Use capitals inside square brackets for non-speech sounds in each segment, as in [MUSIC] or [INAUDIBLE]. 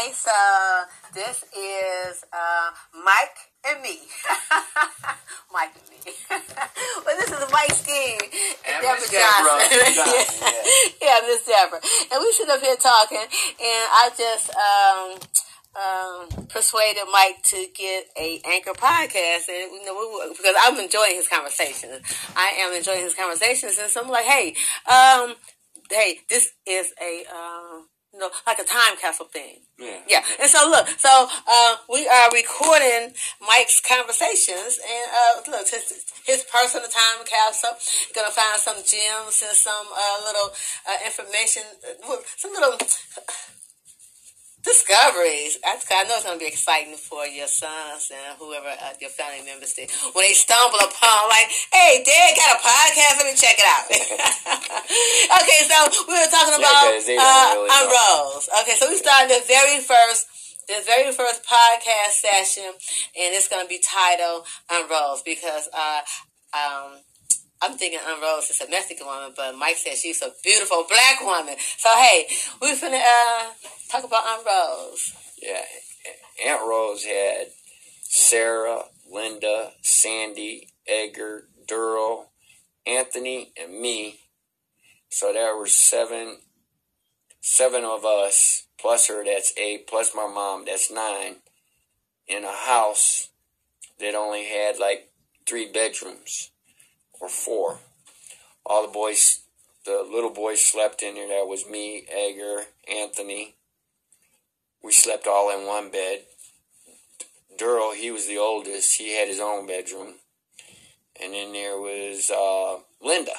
Okay, so this is uh, Mike and me. [LAUGHS] Mike and me. [LAUGHS] well, this is Mike Scheme And Deborah Johnson. Johnson, [LAUGHS] yeah, yeah Miss Deborah. And we sit up here talking, and I just um, um, persuaded Mike to get a anchor podcast, and you know, we, because I'm enjoying his conversations. I am enjoying his conversations, and so I'm like, hey, um, hey, this is a. Um, you know, like a time capsule thing. Yeah. Yeah. And so look, so uh, we are recording Mike's conversations and uh, look, his, his personal time capsule. Gonna find some gems and some uh, little uh, information, uh, some little discoveries. I, I know it's going to be exciting for your sons and whoever uh, your family members did when they stumble upon, like, hey, Dad got a podcast. Let me check it out. [LAUGHS] okay, so we were talking about Yeah, uh, really on know. Rose. Okay, so we started the very first. The very first podcast session, and it's going to be titled "Aunt Rose" because uh, um, I'm thinking Aunt Rose is a Mexican woman, but Mike said she's a beautiful black woman. So hey, we're finna uh, talk about Aunt Rose. Yeah. Aunt Rose had Sarah, Linda, Sandy, Edgar, Durrell, Anthony, and me. So there were seven, seven of us plus her. That's eight. Plus my mom. That's nine. In a house that only had like three bedrooms or four. All the boys, the little boys slept in there. That was me, Edgar, Anthony. We slept all in one bed. Durrell, he was the oldest. He had his own bedroom. And then there was uh, Linda.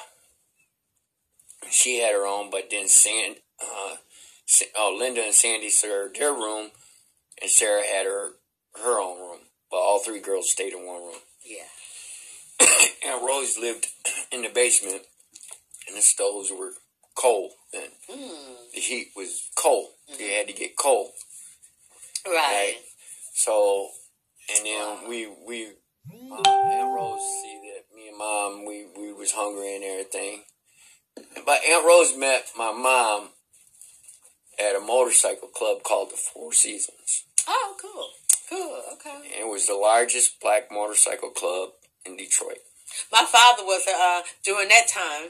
She had her own, but then Sand, uh, oh, Linda and Sandy shared their room, and Sarah had her her own room. But all three girls stayed in one room. Yeah. And Rose lived [CLEARS THROAT] in the basement, and the stoves were coal then. Mm, The heat was coal. You had to get coal. right. So, and then we we uh, Aunt Rose see that me and mom we we was hungry and everything. But Aunt Rose met my mom at a motorcycle club called the Four Seasons. Oh, cool. Cool. Okay. And it was the largest black motorcycle club in Detroit. My father was uh during that time.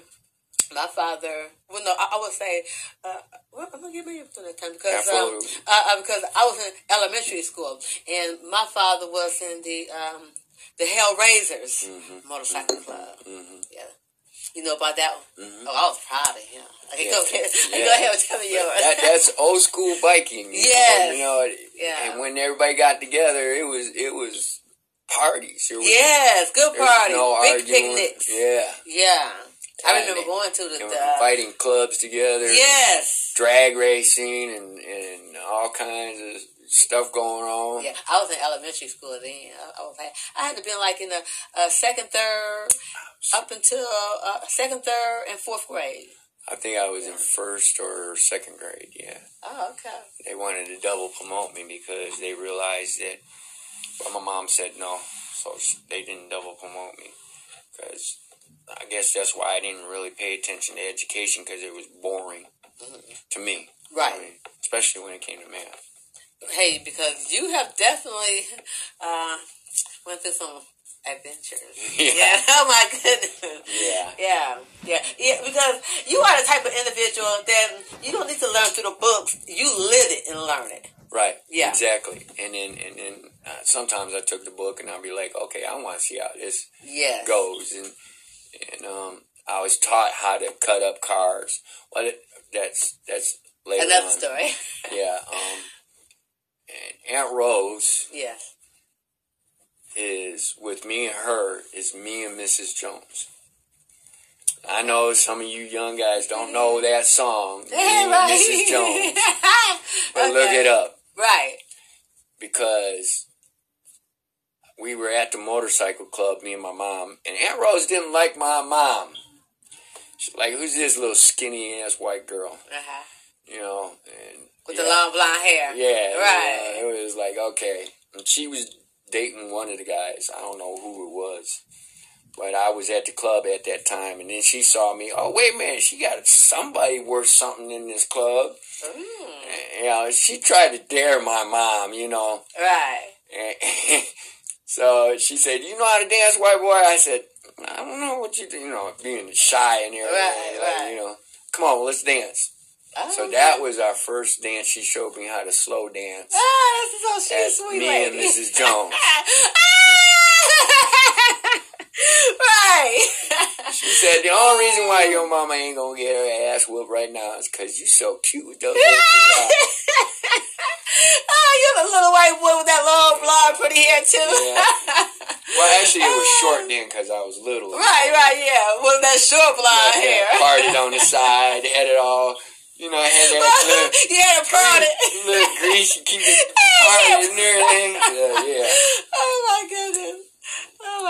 My father, well, no, I, I would say, uh, well, I'm gonna give me during that time because um, uh, uh, because I was in elementary school and my father was in the um the Hellraisers Mhm. motorcycle club. hmm Yeah. You know about that one? Mhm. Oh, I was proud of him. Okay, Yeah, [LAUGHS] go, ahead. yeah. go ahead and tell me yours. That, that's old school biking. Yes. You know, Yeah. and when everybody got together, it was it was parties. There was, yes, good parties, no Big arguing. picnics. Yeah. Yeah. I remember going to the, They were the inviting clubs together. Yes. Drag racing and, and all kinds of stuff going on. Yeah, I was in elementary school then. I, I, was, I had to be like in the uh, second, third, up until uh, second, third, and fourth grade. I think I was in first or second grade, yeah. Oh, okay. They wanted to double promote me because they realized that, my mom said no, so they didn't double promote me. Because I guess that's why I didn't really pay attention to education because it was boring to me. Right. I mean, especially when it came to math. Hey, because you have definitely uh, went through some adventures. [LAUGHS] Yeah. [LAUGHS] Oh my goodness. Yeah. Yeah. Yeah. Yeah. Because you are the type of individual that you don't need to learn through the books. You live it and learn it. Right. Yeah. Exactly. And then and then uh, sometimes I took the book and I'd be like, okay, I want to see how this Yes. goes, and and um, I was taught how to cut up cars. Well, it, that's that's later Another on. story. [LAUGHS] Yeah. Um, and Aunt Rose yes. is with me and her is me and Mrs. Jones. I know some of you young guys don't know that song, [LAUGHS] me and Mrs. Jones, [LAUGHS] but look it up. Right. because we were at the motorcycle club, me and my mom, and Aunt Rose didn't like my mom. She's like, "Who's this little skinny ass white girl?" Uh-huh. You know, and With yeah, the long blonde hair. yeah, Right. it was like okay, and she was dating one of the guys. I don't know who it was. But I was at the club at that time, and then she saw me. Oh, wait a minute, she got somebody worth something in this club. Mm. you know, she tried to dare my mom, you know. Right. And [LAUGHS] so she said, "You know how to dance, white boy?" I said, "I don't know what you do, you know, being shy and everything, Right, like, right. you know. Come on, let's dance." Oh, So that was our first dance. She showed me how to slow dance. Ah, that's so As she's a sweet me lady. and Mrs. Jones. [LAUGHS] [LAUGHS] right. She said the only reason why your mama ain't gonna get her ass whooped right now is because you so cute with those little blue eyes. [LAUGHS] oh, you're the little white boy with that long blonde pretty hair too. Yeah. Well, actually, it was [LAUGHS] short then because I was little. right, right, yeah. With that short blonde Yeah, hair. Parted on the [LAUGHS] side, had it all. You know, had that little, you had prod it. little grease, you keep it parted and everything. Yeah, yeah. Oh my goodness.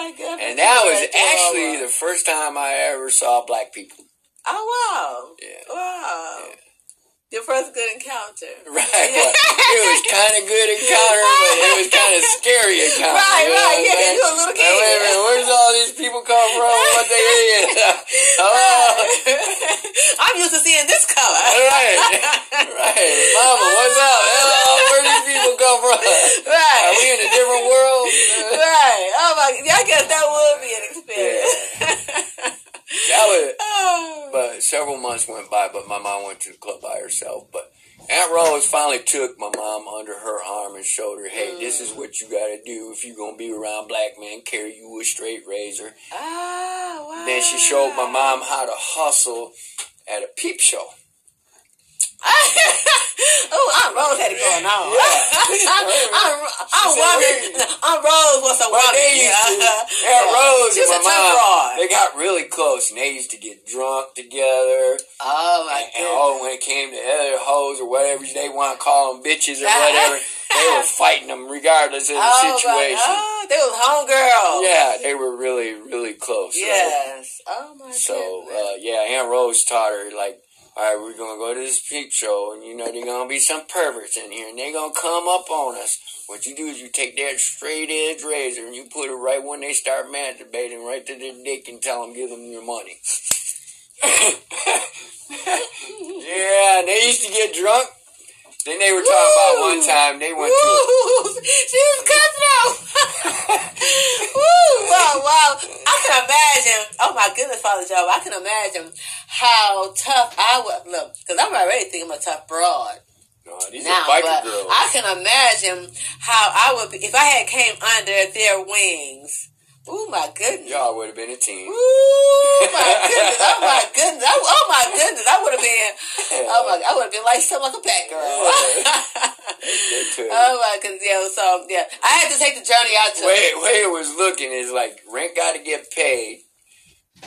My goodness. And that was actually the first time I ever saw black people. Oh wow. Yeah. Wow. Your first good encounter. [LAUGHS] Right. Well, it was [LAUGHS] kind of good encounter, but it was kind of scary encounter. Right, you know right, yeah, saying? you a little Like, wait a kid. minute, where's all these people come from? What they is? [LAUGHS] Hello? Oh. I'm used to seeing this color. Right. Right. Mama, what's up? Hello? Where these people come from? Right. Are Right. we in a different world? Right. Oh my I guess that would be an experience. That was, oh. but several months went by, but my mom went to the club by herself. But Aunt Rose finally took my mom under her arm and showed her, hey, this is what you got to do if you're going to be around black men. Carry you a straight razor. Ah, wow. Then she showed my mom how to hustle at a peep show. Oh, Aunt Rose had it going on. [LAUGHS] I'm, I'm said, wondering, Aunt Rose was a woman. they used to. Aunt Rose She's and my mom, broad. they got really close, and they used to get drunk together. Oh my And goodness. oh, when it came to other hoes or whatever they want to call them bitches or whatever, they were [LAUGHS] fighting them regardless of the oh my, situation. oh, they was homegirls. Yeah, they were really, really close. right? Yes. Oh my God. So, uh, yeah, Aunt Rose taught her, like, all right, we're to go to this peep show, and you know, there's going to be some perverts in here, and they're to come up on us. What you do is you take that straight edge razor, and you put it right when they start masturbating, right to their dick, and tell them, give them your money. [LAUGHS] yeah, they used to get drunk. Then they were talking about one time they went to a [LAUGHS] She was cutting out. [LAUGHS] Wow, wow. I can imagine. Oh my goodness, Father Joe. I can imagine how tough I would look. Because I'm already thinking I'm a tough broad No, these now. are biker girls. I can imagine how I would be if I had came under their wings. Oh my goodness. Y'all would have been a team. Ooh, my [LAUGHS] goodness! Oh my goodness! I, oh my goodness! I would have been. Oh my! I would have been like something like a bad girl. Oh my goodness! Yeah. So yeah, I had to take the journey out to. way way it was looking is like rent got to get paid.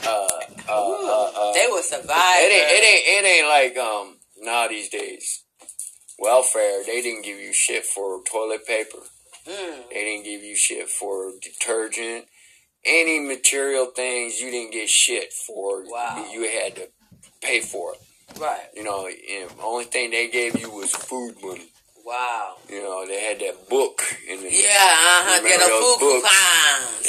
Uh, uh, uh, uh, They were survivors. it ain't it ain't it ain't like um now these days. Welfare they didn't give you shit for toilet paper. Mm. They didn't give you shit for detergent. Any material things you didn't get shit for. Wow. You had to pay for it. Right. You know, the only thing they gave you was food money. Wow. You know, they had that book in the Yeah. Uh huh. Get a food books?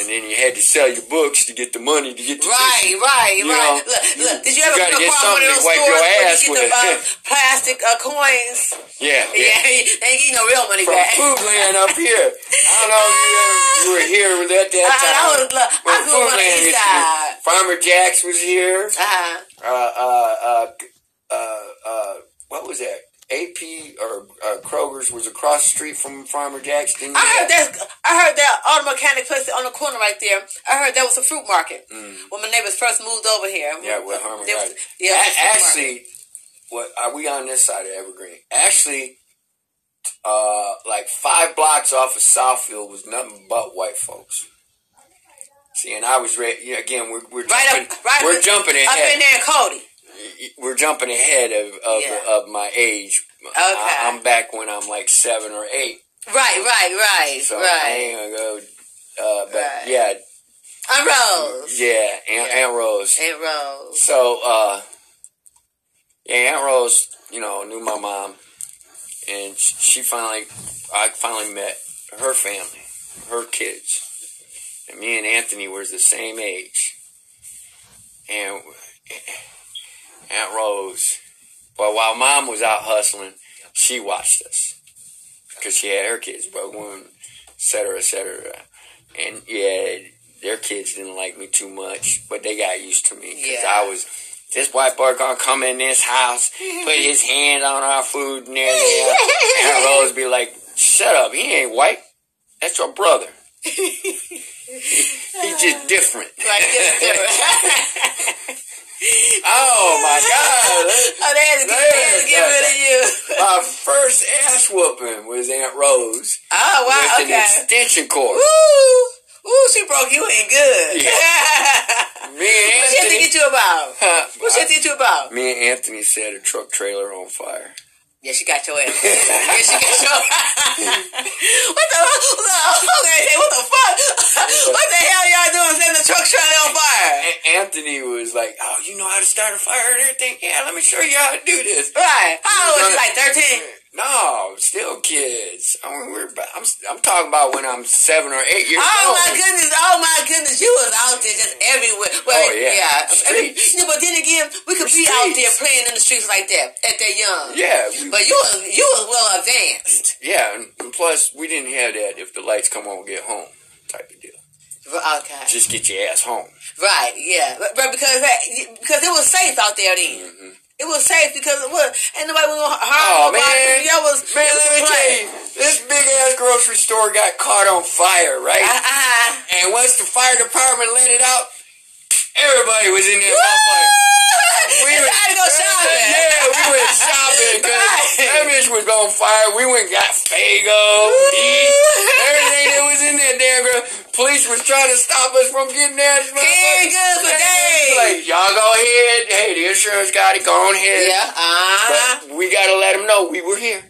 and then you had to sell your books to get the money to get the Right, tissue. right, You right. know, look, look. Did you you ever come get across one of those stores where you get the plastic uh, coins? [LAUGHS] [LAUGHS] Yeah, Yeah, yeah. [LAUGHS] they ain't getting no real money From back. Foodland up here. I don't know if you, ever, you were here at that I, I time. was, look, I grew up on the east used to be- side. Farmer Jacks was here. Uh-huh. Uh, uh, uh, uh, uh, what was that? AP or uh, Kroger's was across the street from Farmer Jacks. I heard have- that. I heard that auto mechanic place on the corner right there. I heard that was a fruit market Mm. when my neighbors first moved over here. Yeah, with Harmon was- Yeah, a A- fruit market. actually, what are we on this side of Evergreen? Actually, uh, like five blocks off of Southfield was nothing but white folks. See, and I was ready. You know, again, we're we're right jumping, up, right we're up, jumping up in ahead. there Cody. We're jumping ahead of of, Yeah. of my age. I, I'm back when I'm like seven or eight, Right, right, right, so I right. ain't gonna go. Uh, but Right. yeah, I'm Rose. yeah, Aunt, Yeah. Aunt Rose. Aunt Rose. So, uh, yeah, Aunt Rose, you know, knew my mom, and she finally, I finally met her family, her kids, and me and Anthony was the same age, and Aunt Rose, well, while mom was out hustling, she watched us because she had her kids, but one, et cetera, et cetera. And yeah, their kids didn't like me too much, but they got used to me because Yeah. I was. This white boy gonna come in this house, put his hands on our food and everything. And [LAUGHS] Aunt Rose be like, "Shut up, he ain't white. That's your brother. [LAUGHS] He's just different." Like, just different. [LAUGHS] oh my God! [LAUGHS] oh, they had to get, had to get rid of you. [LAUGHS] My first ass whooping was Aunt Rose Oh, wow, with an extension cord. Ooh, ooh, she broke you in good. [LAUGHS] Me and what she had to get you about? Huh, What she had to get you about? me and Anthony set a truck trailer on fire. Yeah, she got your ass. yeah, she got your [LAUGHS] What the Okay, what the fuck? what the hell y'all doing setting the truck trailer on fire? And Anthony was like, "Oh, you know how to start a fire and everything? Yeah, let me show you how to do this." Right. How old was she? Like 13? No, still kids. I mean, we're about, I'm I'm talking about when I'm seven or eight years Oh old. Oh my goodness! Oh my goodness! You was out there just everywhere. Well, Oh, yeah. I mean, Streets. yeah, but then again, we could be out there playing in the streets like that at that young. Yeah, But you was you was well advanced. yeah, and- and plus we didn't have that if the lights come on, get home type of deal. Okay. Just get your ass home. Right. Yeah. But, but because that, because it was safe out there then. Mm-hmm. It was safe because it was. Ain't nobody was gonna Oh harm man. That was man, was let me tell you, this big ass grocery store got caught on fire, right? Uh-uh. And once the fire department let it out, everybody was in there. We had to go shopping. Yeah, we went shopping because Right. that bitch was on fire. We went got Faygo, beef, everything that was in there. Damn girl, police was trying to stop us from getting. Canned goods for days. Like y'all go ahead. Hey, the insurance got it. Go on ahead. Yeah. Uh-huh. But we gotta let them know we were here.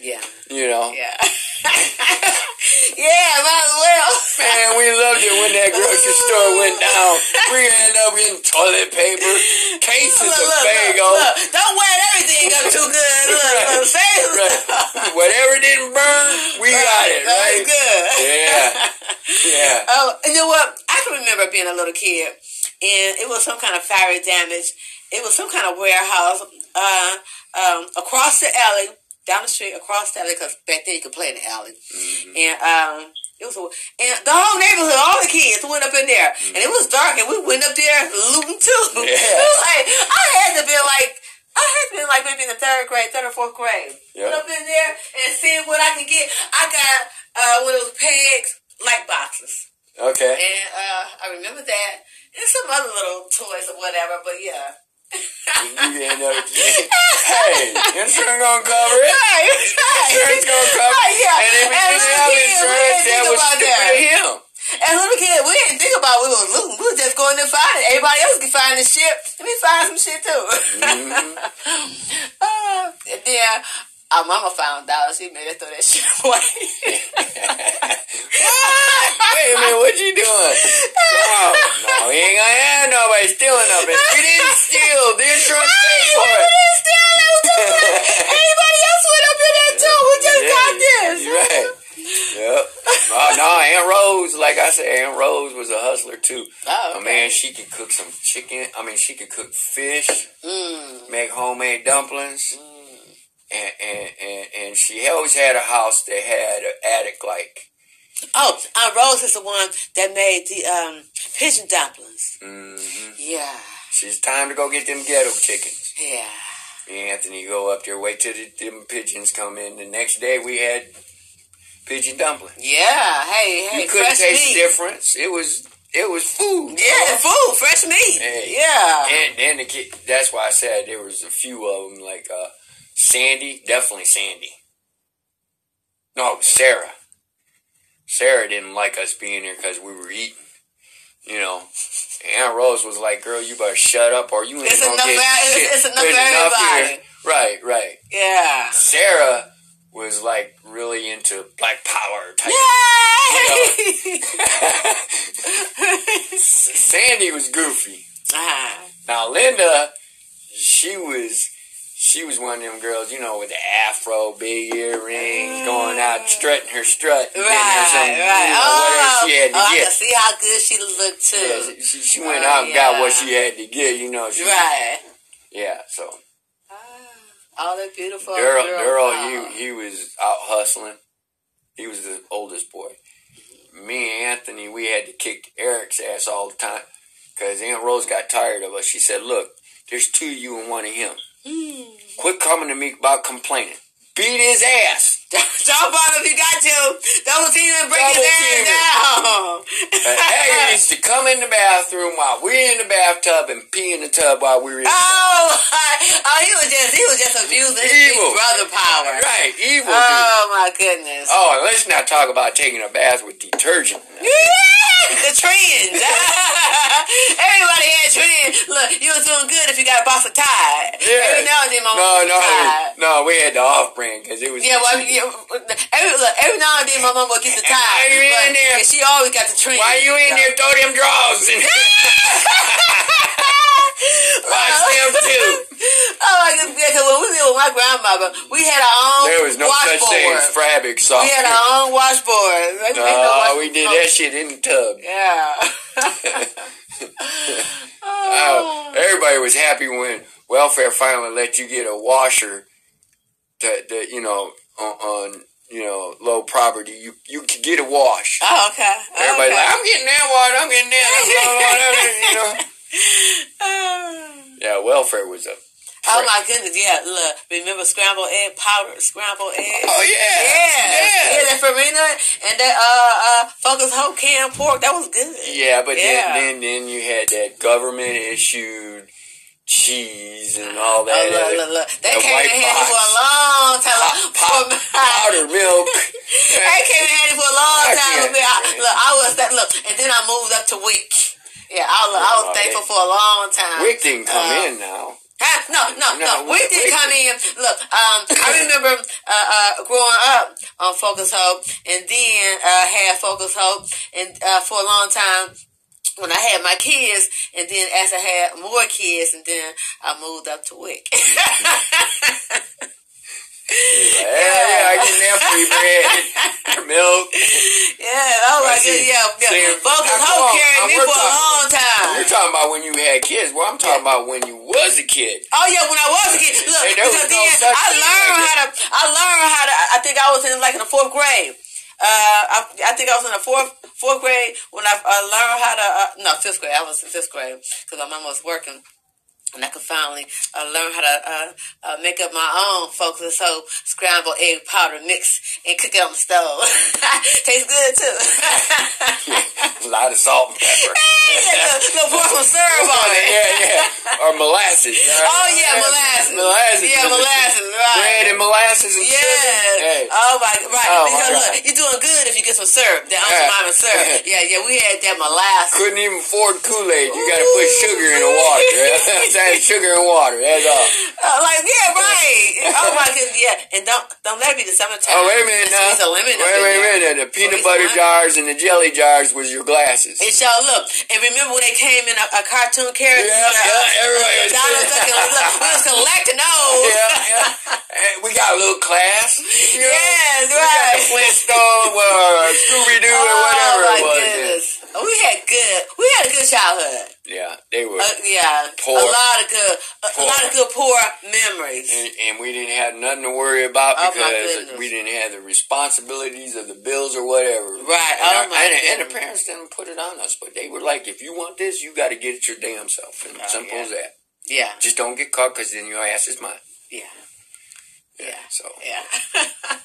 Yeah. You know. Yeah. [LAUGHS] yeah, might as well. Man, we loved it when that grocery store went down. We ended up getting toilet paper, cases Look, of look, Faygo. look. Don't wear everything up too good. Look, say Right. Whatever didn't burn, we got it, right? good. Yeah. Yeah. [LAUGHS] Oh, and you know what? I can remember being a little kid, and it was some kind of fire damage. It was some kind of warehouse uh, um, across the alley, down the street, across the alley, because back then you could play in the alley. Mm-hmm. And um, it was, a, and the whole neighborhood, all the kids went up in there, and it was dark, and we went up there looting too. Yeah. [LAUGHS] It was like I had to be like. I had to be like maybe in the third grade, third or fourth grade. Yeah. Went up in there and see what I could get. I got uh, one of those pegs, light boxes. Okay. And uh, I remember that. And some other little toys or whatever, but yeah. You end up, hey, insurance gonna cover it. Right, Insurance gonna cover Right, it. yeah. And if it didn't have kids, we insurance, didn't that think was about stupid that. of him. As little kid, we didn't think about we was looting. We was just going to find it. Everybody else can find the shit. Let me find some shit too. [LAUGHS] uh, and then our mama found out. She made us throw that shit away. [LAUGHS] Wait a minute, what you doing? [LAUGHS] Come. No, we ain't gonna have nobody stealing it. We didn't steal. The insurance paid for it. Everybody [LAUGHS] else went up in there too. We just got this. You're right. Yep. Oh, no, Aunt Rose, like I said, Aunt Rose was a hustler too. Oh, Oh, okay. man, she could cook some chicken. I mean, she could cook fish, Mm. make homemade dumplings, and, and and and she always had a house that had an attic like. Oh, Aunt Rose is the one that made the um, pigeon dumplings. Mm-hmm. Yeah, She's time to go get them ghetto chickens. yeah. Anthony go up there, wait till the, them pigeons come in. The next day we had pigeon dumplings. Yeah, hey, hey, you couldn't fresh taste meat. the difference. It was it was food. Yeah, food, fresh meat. Yeah. And then the kid, that's why I said there was a few of them, like uh, Sandy, definitely Sandy. No, Sarah. Sarah didn't like us being here because we were eating. You know, Aunt Rose was like, "Girl, you better shut up, or you ain't It's gonna enough get it's- it's enough everybody." here." Right, right. yeah. Sarah was like really into Black Power type. Yay! [LAUGHS] Sandy was goofy. uh-huh. Now Linda, she was she was one of them girls, you know, with the afro, big earrings, going out mm. strutting her strut, and getting her some, Right, right. you know, Oh, she had to oh, I get. can see how good she looked too. Yeah, she, she went Oh, out and got what she had to get, you know. She, Right. Yeah, so ah, All that beautiful Daryl, Daryl, he he was out hustling. He was the oldest boy. Me and Anthony, we had to kick Eric's ass all the time because Aunt Rose got tired of us. She said, "Look, there's two of you and one of him. Quit coming to me about complaining. Beat his ass." [LAUGHS] Jump on him if you got to. Double team and break his Double ass him. down. Aggie used to come in the bathroom while we're in the bathtub and pee in the tub while we were in the Oh, [LAUGHS] oh, he was just he was just abusing his Evil. brother power. Right, evil oh, dude. Oh my goodness. Oh, let's not talk about taking a bath with detergent. [LAUGHS] The trends. Everybody had trends. Look, you was doing good if you got a box of Tide. Yeah. Every now and then, my no, no, Tide. no, we had the off brand because it was. Yeah, well, I mean, yeah, every, look, every now and then my mom would get the Tide. why you in there? and she always got the trends. Why you in so. there? Throw them drawers in. [LAUGHS] Watch them [LAUGHS] too. Oh my goodness! Because when we lived with my grandmother, we had our own There was no such thing as fabric soft. We had our own washboard. No No, wash- we did that shit in the tub. [LAUGHS] Yeah. Oh, everybody was happy when welfare finally let you get a washer that, that you know on, on you know low property. You you could get a wash. Oh, okay. Everybody okay. like I'm getting that water. I'm getting that. you [LAUGHS] know. Yeah, welfare was a. Oh my goodness! Yeah, look. Remember scrambled egg powder, scrambled egg. Oh yeah, Yeah, yeah, that farina and that uh uh Focus Hope can pork. That was good. Yeah, but Yeah. then, then then you had that government issued cheese and all Oh, that. look, other- look, look. That [LAUGHS] came in handy for a long time. Pop, pop, powder milk. That came in handy for a long time. can't- with me. I, look, I was that look, and then I moved up to WIC. Yeah, I, was- I was Oh, thankful for a long time. WIC didn't come Uh, in now. [LAUGHS] Huh? No, no, No, no. We WIC- did WIC- come in. Look, um, I [LAUGHS] remember uh, uh, growing up on Focus Hope, and then uh, had Focus Hope, and uh, for a long time when I had my kids, and then as I had more kids, and then I moved up to WIC. [LAUGHS] Yeah, yeah, I get that free bread, milk. yeah, oh my But see- yeah, yeah. see, Focus Hope carried me for a long time. You're talking about when you had kids. Well, I'm talking about when you was a kid. Oh yeah, when I was a kid, look, Hey, because no then I learned like how to. I learned how to. I think I was in like in the fourth grade. Uh, I, I think I was in the fourth fourth grade when I uh, learned how to. Uh, no, fifth grade. I was in fifth grade because my mom was working. And I could finally uh, learn how to uh, uh, make up my own Focus Hope, scrambled egg powder mix, and cook it on the stove. [LAUGHS] Tastes good too. A lot of salt and pepper. yeah, little pour some syrup on it. [LAUGHS] yeah, yeah. Or molasses. Oh yeah, molasses. Molasses. Yeah, molasses. Right. Bread and molasses and sugar. Hey. Oh my, right. Oh, my because God. you're doing good if you get some syrup, that Uncle Yeah. Mama syrup. [LAUGHS] Yeah, yeah, we had that molasses. Couldn't even afford Kool-Aid. You got to put sugar in the water. Sugar and water. That's all. [LAUGHS] Uh, like, yeah, right. oh my goodness, yeah. And don't don't let me the summertime. Oh, wait a minute It's now. squeeze a up Wait, wait, there. wait. The peanut butter jars and the jelly jars was your glasses. It shall look. And remember when they came in a, a cartoon character? Yeah, yeah, everybody was- Donald Duck look, we was collecting those. yeah, yeah. We got a little class. You know? Yes, We got right. the Flintstone, uh, Scooby Doo, [LAUGHS] whatever oh, my it was. goodness. We had good. We had a good childhood. Yeah, they were. Uh, yeah, Poor. a lot of good, a, Poor. lot of good poor memories. and, and we didn't have nothing to worry about Oh, because we didn't have the responsibilities of the bills or whatever. Right. And, Oh, our- my and, and the parents didn't put it on us, but they were like, if you want this, you got to get it your damn self. And Oh, simple yeah. as that. Yeah, Just don't get caught because then your ass is mine. yeah, Yeah. So yeah. [LAUGHS]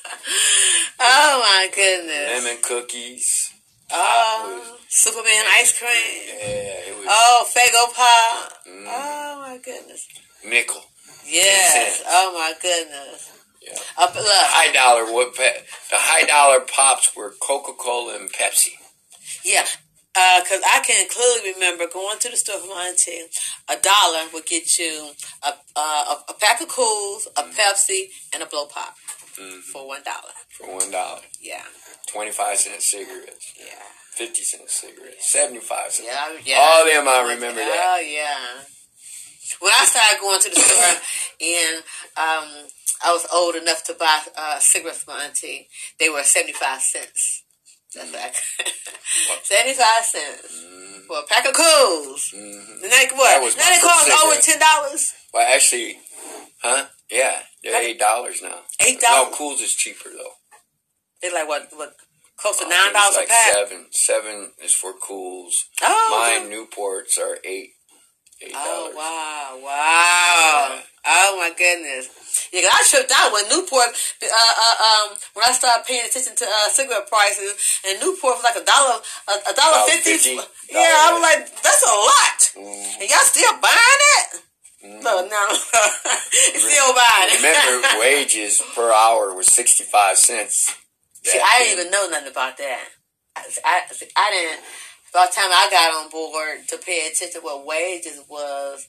oh my goodness. lemon cookies. Oh, Superman ice cream. Yeah, it was Oh, Faygo pop. Mm. Oh my goodness. nickel. Yes. Oh my goodness. Yeah. Up, look. High dollar what pe- the high dollar pops were Coca Cola and Pepsi. Yeah. Because I can clearly remember going to the store for my auntie. A dollar would get you a, uh, a, a pack of Kools, a Pepsi, and a blow pop Mhm. for one dollar. For one dollar. Yeah. Twenty five cent cigarettes. Yeah. Fifty cent cigarettes. Seventy five cent. Yeah. yeah. All them I remember that. Oh, yeah. When I started going to the store [LAUGHS] and um, I was old enough to buy uh, cigarettes for my auntie, they were 75 cents. That's like [LAUGHS] 75 cents Mm, for a pack of Kools. mhm. And That what? was Now they cost over cigarette. $10. Well, actually, huh? Yeah, They're eight dollars now. Eight dollars. No. Kools is cheaper though. They're like what? What? Close to nine dollars a like pack. Seven. Seven is for Kools. Oh. Mine Newports are eight. Eight Oh dollars. wow! Wow! Yeah. Oh my goodness! Yeah, I tripped out when Newport. Uh, uh, um, when I started paying attention to uh, cigarette prices, and Newport was like a dollar, a, a dollar fifty. Yeah, I was like, that's a lot. Mm. And y'all still buying it? No, no, [LAUGHS] still buying. Remember, [LAUGHS] wages per hour was sixty five cents. See, I didn't even know nothing about that. I, I, I didn't. By the time I got on board to pay attention to what wages was,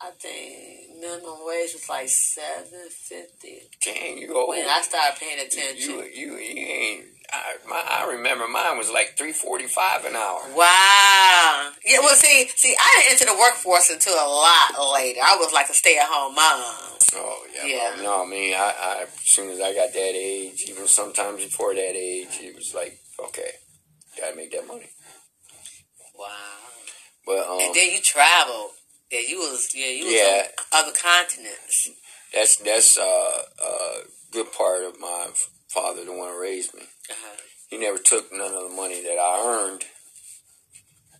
I think minimum wage was like seven fifty. Dang, you old. When I started paying attention. You you you ain't. I, my, I remember mine was like three forty five an hour. Wow. Yeah. Well, see, see, I didn't enter the workforce until a lot later. I was like a stay-at-home mom. Oh yeah. Yeah. well, no, me. I, I as soon as I got that age, even sometimes before that age, it was like okay, gotta make that money. Wow. But um, And then you traveled. Yeah, you was. Yeah, you was Yeah. on other continents. that's that's uh, a good part of my father, the one who raised me. Uh-huh. He never took none of the money that I earned.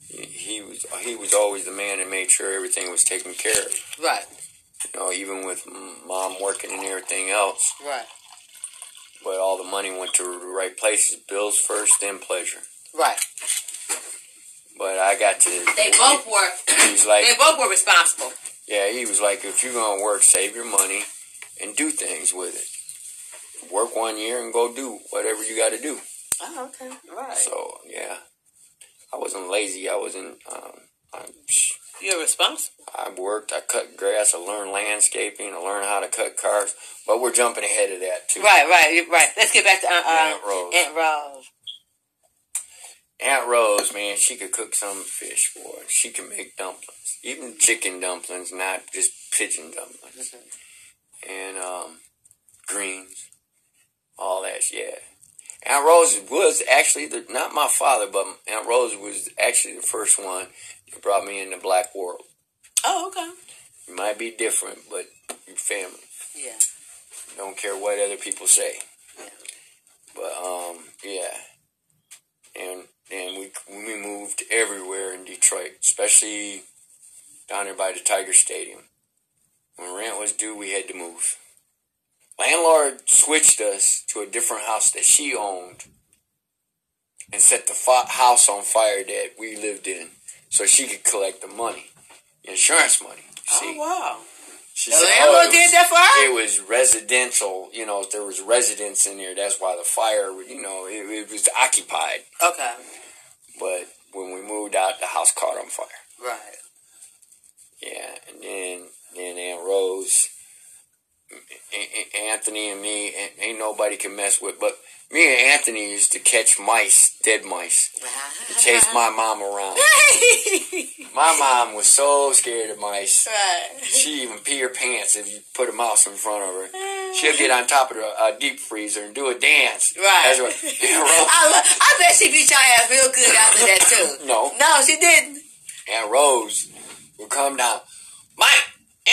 He, he was he was always the man that made sure everything was taken care of. Right. You know, even with mom working and everything else. Right. But all the money went to the right places. Bills first, then pleasure. Right. But I got to. They both were. He's like, They both were responsible. yeah, he was like, if you're gonna work, save your money and do things with it. Work one year and go do whatever you got to do. Oh, okay. Right. So yeah, I wasn't lazy. I wasn't. Um, I, You're responsible. I worked. I cut grass. I learned landscaping. I learned how to cut cars. But we're jumping ahead of that too. Right, right, right. Let's get back to uh, uh, Aunt Rose. Aunt Rose. Aunt Rose, man, she could cook some fish for us. She can make dumplings, even chicken dumplings, not just pigeon dumplings, and um, greens, all that. Yeah, Aunt Rose was actually the, not my father, but Aunt Rose was actually the first one that brought me in the black world. Oh, okay. You might be different, but your family. Yeah. Don't care what other people say. Yeah. But um, yeah, and and we we moved everywhere in Detroit, especially down there by the Tiger Stadium. When rent was due, we had to move. Landlord switched us to a different house that she owned, and set the fi- house on fire that we lived in, so she could collect the money, insurance money. Oh, see, Oh, wow. she The said, oh, landlord "Oh, did was- that for her? it was residential, you know, there was residents in there. That's why the fire, you know, it, it was occupied. Okay. But when we moved out, the house caught on fire. Right. Yeah, and then then Aunt Rose, Anthony, and me, ain't nobody can mess with. But me and Anthony used to catch mice, dead mice, and chase my [LAUGHS] mom around. My mom was so scared of mice. right. She even pee her pants if you put a mouse in front of her. She'll get on top of the uh, deep freezer and do a dance. Right. That's what. [LAUGHS] I, I bet she beat your ass real good after that too. [LAUGHS] No. No, she didn't. And Rose would come down. Mike,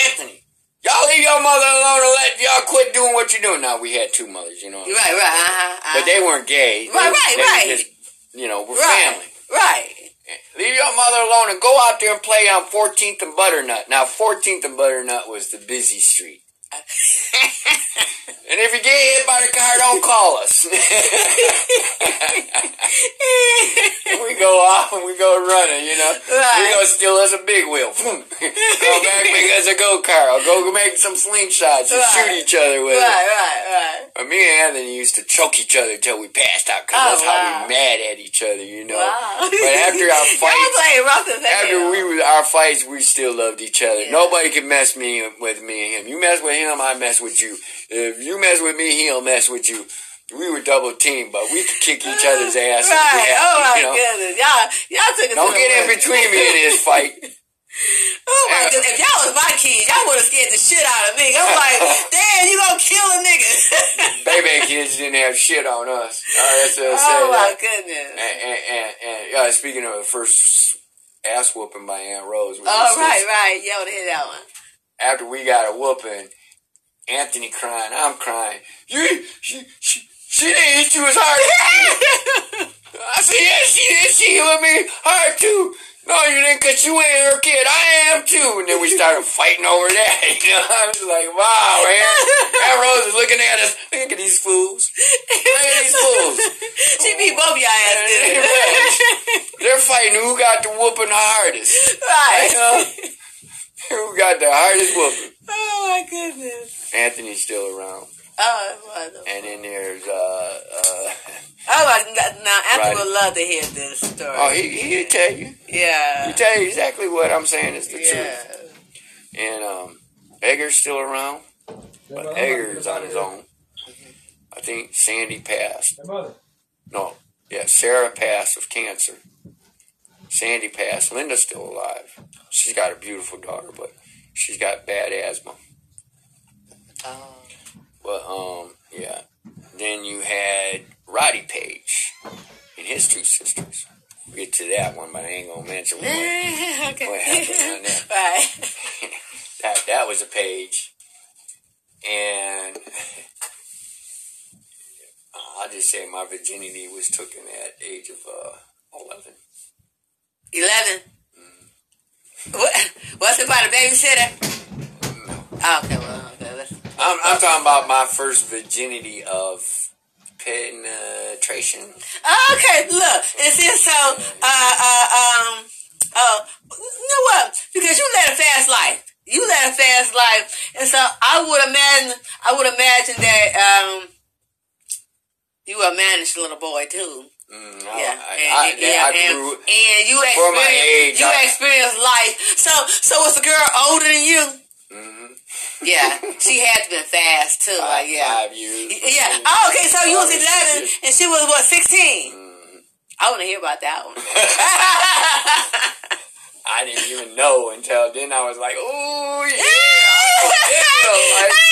Anthony, y'all leave your mother alone and let y'all quit doing what you're doing. Now we had two mothers, you know. Right, right. Uh-huh, uh-huh. But they weren't gay. Right, was- right, they right. Just, you know, we're right. family. Right. Leave your mother alone and go out there and play on 14th and Butternut. Now, 14th and Butternut was the busy street. [LAUGHS] And if you get hit by the car, don't call us. [LAUGHS] We go off and we go running, you know. Right. We go steal us a big wheel. [LAUGHS] go back, make us a go car. Go make some slingshots and Right. shoot each other with right, it. right, right. But me and Anthony used to choke each other until we passed out because Oh, that's how we mad at each other, you know. Wow. But after our fights, playing rough as hell. after we our fights, we still loved each other. Yeah. Nobody can mess me with me and him. You mess with him, I mess with you. If you mess with me, he'll mess with you. We were double team, but we could kick each other's [LAUGHS] ass. Right. had Oh my you know? goodness. Y'all, y'all took it Don't to get in between me and this fight. [LAUGHS] Oh my Yeah. goodness. If y'all was my kids, y'all would have scared the shit out of me. I'm like, [LAUGHS] damn, you gonna kill a nigga. Baby kids didn't have shit on us. All right, what oh my and, goodness. and, and, and uh, speaking of the first ass whooping by Aunt Rose, Oh, right, right. Yeah, I would hit that one. after we got a whooping, Anthony crying. I'm crying. You, she, she, she didn't hit you as hard. [LAUGHS] I said, yeah, she did. She hit me hard too. No, you didn't, cause you ain't her kid. I am too. And then we started fighting over that. [LAUGHS] You know, I was like, wow, man. Aunt Rose is looking at us. Look at these fools. Look at these fools. she beat both y'all ass. [LAUGHS] They're fighting who got the whooping the hardest. Right. You know? [LAUGHS] who got the hardest whooping? Oh my goodness. Anthony's still around. Oh, wonderful. And then there's, uh, uh, Oh, my, now Anthony Right. would love to hear this story. oh, he, he'll tell you. yeah. He'll tell you exactly what I'm saying is the Yeah. truth. And, um, Edgar's still around, but Edgar's on his own. I think Sandy passed. mother. No, yeah, Sarah passed of cancer. Sandy passed. Linda's still alive. She's got a beautiful daughter, but she's got bad asthma. Oh. But um, yeah. Then you had Roddy Page and his two sisters. We'll get to that one, but I ain't gonna mention what, [LAUGHS] okay. what happened on that. [LAUGHS] right. [LAUGHS] That that was a page, and I'll just say my virginity was taken at age of uh, eleven. 11. What, what's it about a babysitter? Oh, okay, well, okay. Let's, I'm, I'm talking about my first virginity of penetration. okay, look. And see, so, uh, uh, um, oh, you know what? Because you led a fast life. You led a fast life. And so I would imagine, I would imagine that, um, you were a managed little boy too. Mm, Yeah, I, and, I, and- yeah, I, grew, and you experienced, age, you experienced life. So, so was the girl older than you? mhm, Yeah, she [LAUGHS] had been fast too. five, Like, yeah, five years. yeah. Oh, okay. So you was eleven, six and she was what sixteen? Mm, I want to hear about that one. [LAUGHS] I didn't even know until then. I was like, "Oh [LAUGHS] yeah!"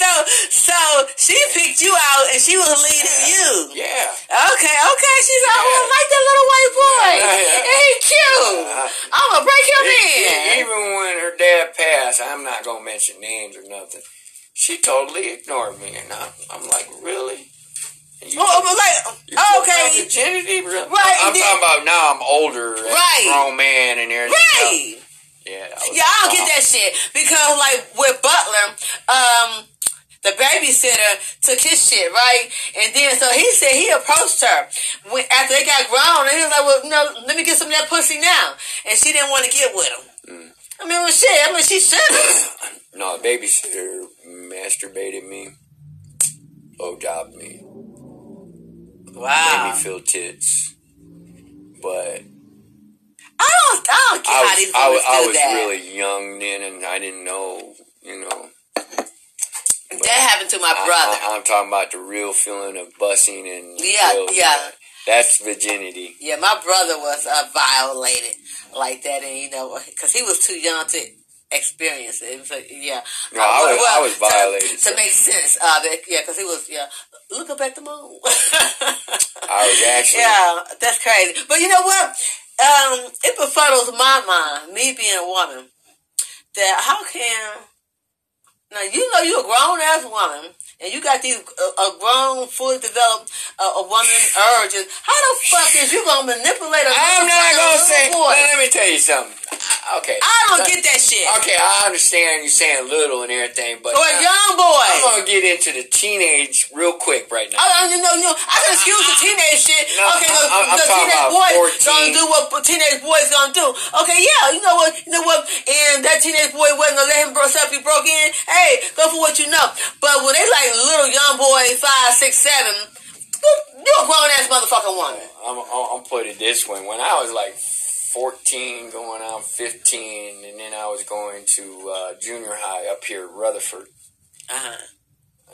Okay. So, so she picked you out, and she was leading you. yeah. Okay, okay. She's like, oh, I like that little white boy. Yeah, yeah. And he cute. I'm gonna break him in. Even when her dad passed, I'm not gonna mention names or nothing. She totally ignored me, and I'm, I'm like, really? You took- but like, you okay, virginity, really? Right, I'm then- talking about now. I'm older, Right. grown man, and everything. else. right. Yeah, was- Yeah, I don't get that shit because, like, with Butler, um, the babysitter took his shit right, and then so he said he approached her when after they got grown, and he was like, "Well, no, let me get some of that pussy now," and she didn't want to get with him. Mm. I mean, well, shit. I mean, she should have. [CLEARS THROAT] No, the babysitter masturbated me, blowjobbed me, Wow. made me feel tits. But I don't. I don't get I how was, these I was, I was that. really young then, and I didn't know, you know. That happened to my brother. I, am talking about the real feeling of bussing and Yeah, thrills and yeah. that. That's virginity. Yeah, my brother was uh, violated like that, and you know, because he was too young to experience it. So, yeah, No, I was- I was violated, to, so- make sense of it. Yeah, because he was. Yeah, look up at the moon. [LAUGHS] I was actually yeah, that's crazy. But you know what? Um, it befuddles my mind, me being a woman, that how can now you know you're a grown ass woman. And you got these uh, a grown, fully developed uh, a woman urges. How the fuck is you gonna manipulate a I'm not gonna say. boy? Let me tell you something. Okay. I don't uh, get that shit. Okay, I understand you saying little and everything, but For a young boy. I'm gonna get into the teenage real quick right now. Oh, I, you know, you know, I can excuse the [LAUGHS] teenage shit. No, okay, the, I'm- the teenage boy gonna do what teenage boys gonna do. Okay, yeah, you know what, you know what, and that teenage boy wasn't gonna let him bro up, he broke in. Hey, go for what you know. But when they like little young boy, five, six, seven, you're a grown ass motherfucking woman. I'm, I'm, I'm put it this way. When I was like 14, going on 15, and then I was going to uh, junior high up here, at Rutherford. Uh-huh.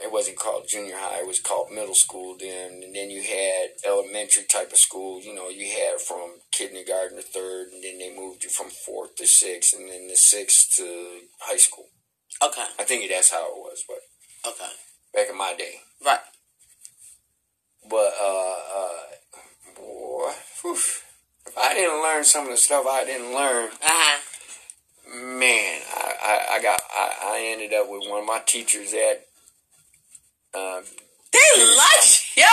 It wasn't called junior high; it was called middle school then. And then you had elementary type of school. You know, you had from kindergarten to third, and then they moved you from fourth to sixth, and then the sixth to high school. Okay, I think that's how it was, but okay, back in my day. right. But uh, uh, boy, whew, if I didn't learn some of the stuff I didn't learn, Uh-huh. man, I, I, I got I, I ended up with one of my teachers at uh, They like yo,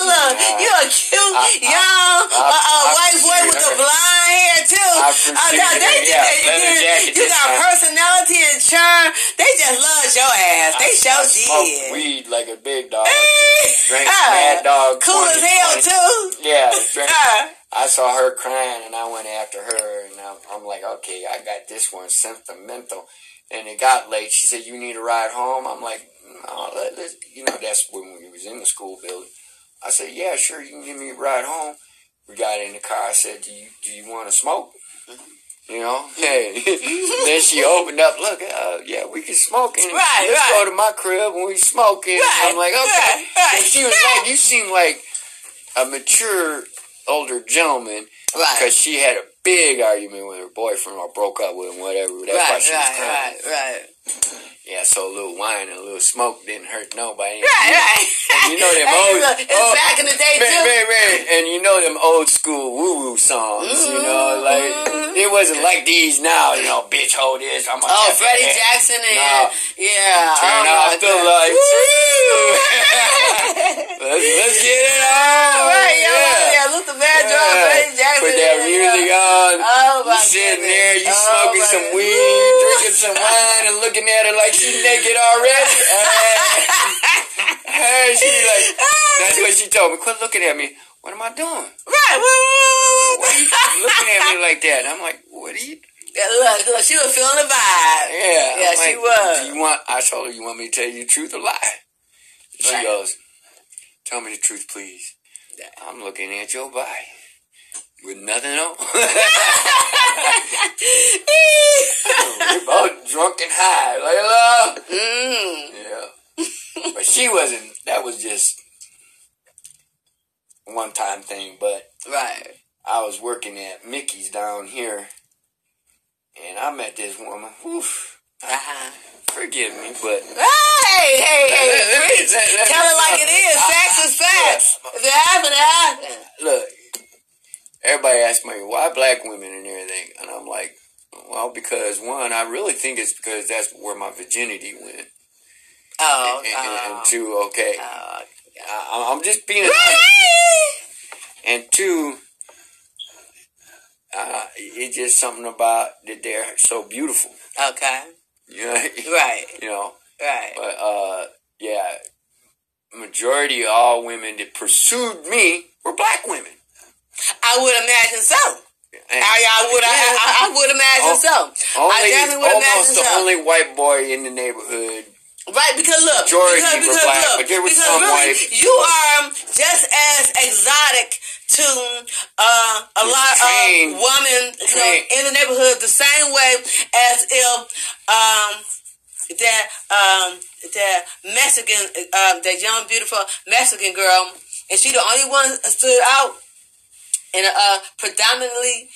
look, you a cute I- I- young I- uh, uh, I white boy with the her. blonde hair too. I Uh, they, her, yeah, they- you, you got time. personality and charm. They just [LAUGHS] love your ass. They I sure did. weed like a big dog. Hey, Drank ah, Mad Dog. Cool as hell 20. too. Yeah, drank. Ah. I saw her crying and I went after her and I'm, I'm like, okay, I got this one sentimental. And it got late. She said, you need a ride home? I'm like, no, let, let's, you know, that's when we was in the school building. I said, yeah, sure, you can give me a ride home. We got in the car. I said, do you, do you want to smoke? You know, hey. [LAUGHS] then she opened up. Look, uh, yeah, we can smoke. And Right, let's right. go to my crib and we smoke. And Right, I'm like, okay. right, she was like, you seem like a mature older gentleman Right. because she had a big argument with her boyfriend or broke up with him, whatever. That's why Right, she was right, crying. right, right, Yeah, so a little wine and a little smoke didn't hurt nobody. right, right. And you know them [LAUGHS] old, old- oh, back in the day Man, too. man, man. And you know them old school woo woo songs, you know, mm-hmm, like mm-hmm. it wasn't like these now, you know, bitch hold this, I'm gonna Oh, Freddie. Jackson and No. yeah. Turn oh off the lights. [LAUGHS] Let's, let's get it on. All right, yeah, yeah. yeah. Luther Vandross, Yeah. Freddie Jackson. Put that music on. Oh my you sitting goodness. there, you Oh, smoking some goodness. weed, drinking some wine, and looking at her like she's naked already. [LAUGHS] Hey, she like, [LAUGHS] oh, that's what she told me. Quit looking at me. What am I doing? Right. Why are you looking at me like that? I'm like, what are you? Yeah, look, look, she was feeling the vibe. Yeah, Yeah, I'm she like, was. Do you want? I told her, you want me to tell you the truth or lie? She Right. goes, tell me the truth, please. I'm looking at your body with nothing on. [LAUGHS] We're both drunk and high. Like, hello? mm. Yeah. but she wasn't, that was just one time thing. But Right. I was working at Mickey's down here and I met this woman. Oof, Uh-huh. forgive me, but. Hey, hey, hey. Let- let me- preach. let- let Tell it like it is. Facts is facts. If it happened, it happened. Look, everybody asks me, why black women and everything? And I'm like, well, because one, I really think it's because that's where my virginity went. Oh, and, and- oh. and two, okay, oh. I, I'm just being. Right. And two, uh, it's just something about that they're so beautiful. Okay. You know, [LAUGHS] Right. you know. Right. But uh, yeah, majority of all women that pursued me were black women. I would imagine so. And I, I would. I, I, I would imagine Oh, so. only, I definitely would imagine almost the so. only white boy in the neighborhood. Right, because look, because, were because black, look, but there was because some really, white. you are just as exotic to uh, a lot of women you know, in the neighborhood the same way as if um, that um, that Mexican, uh, that young beautiful Mexican girl, and she the only one stood out in a uh, predominantly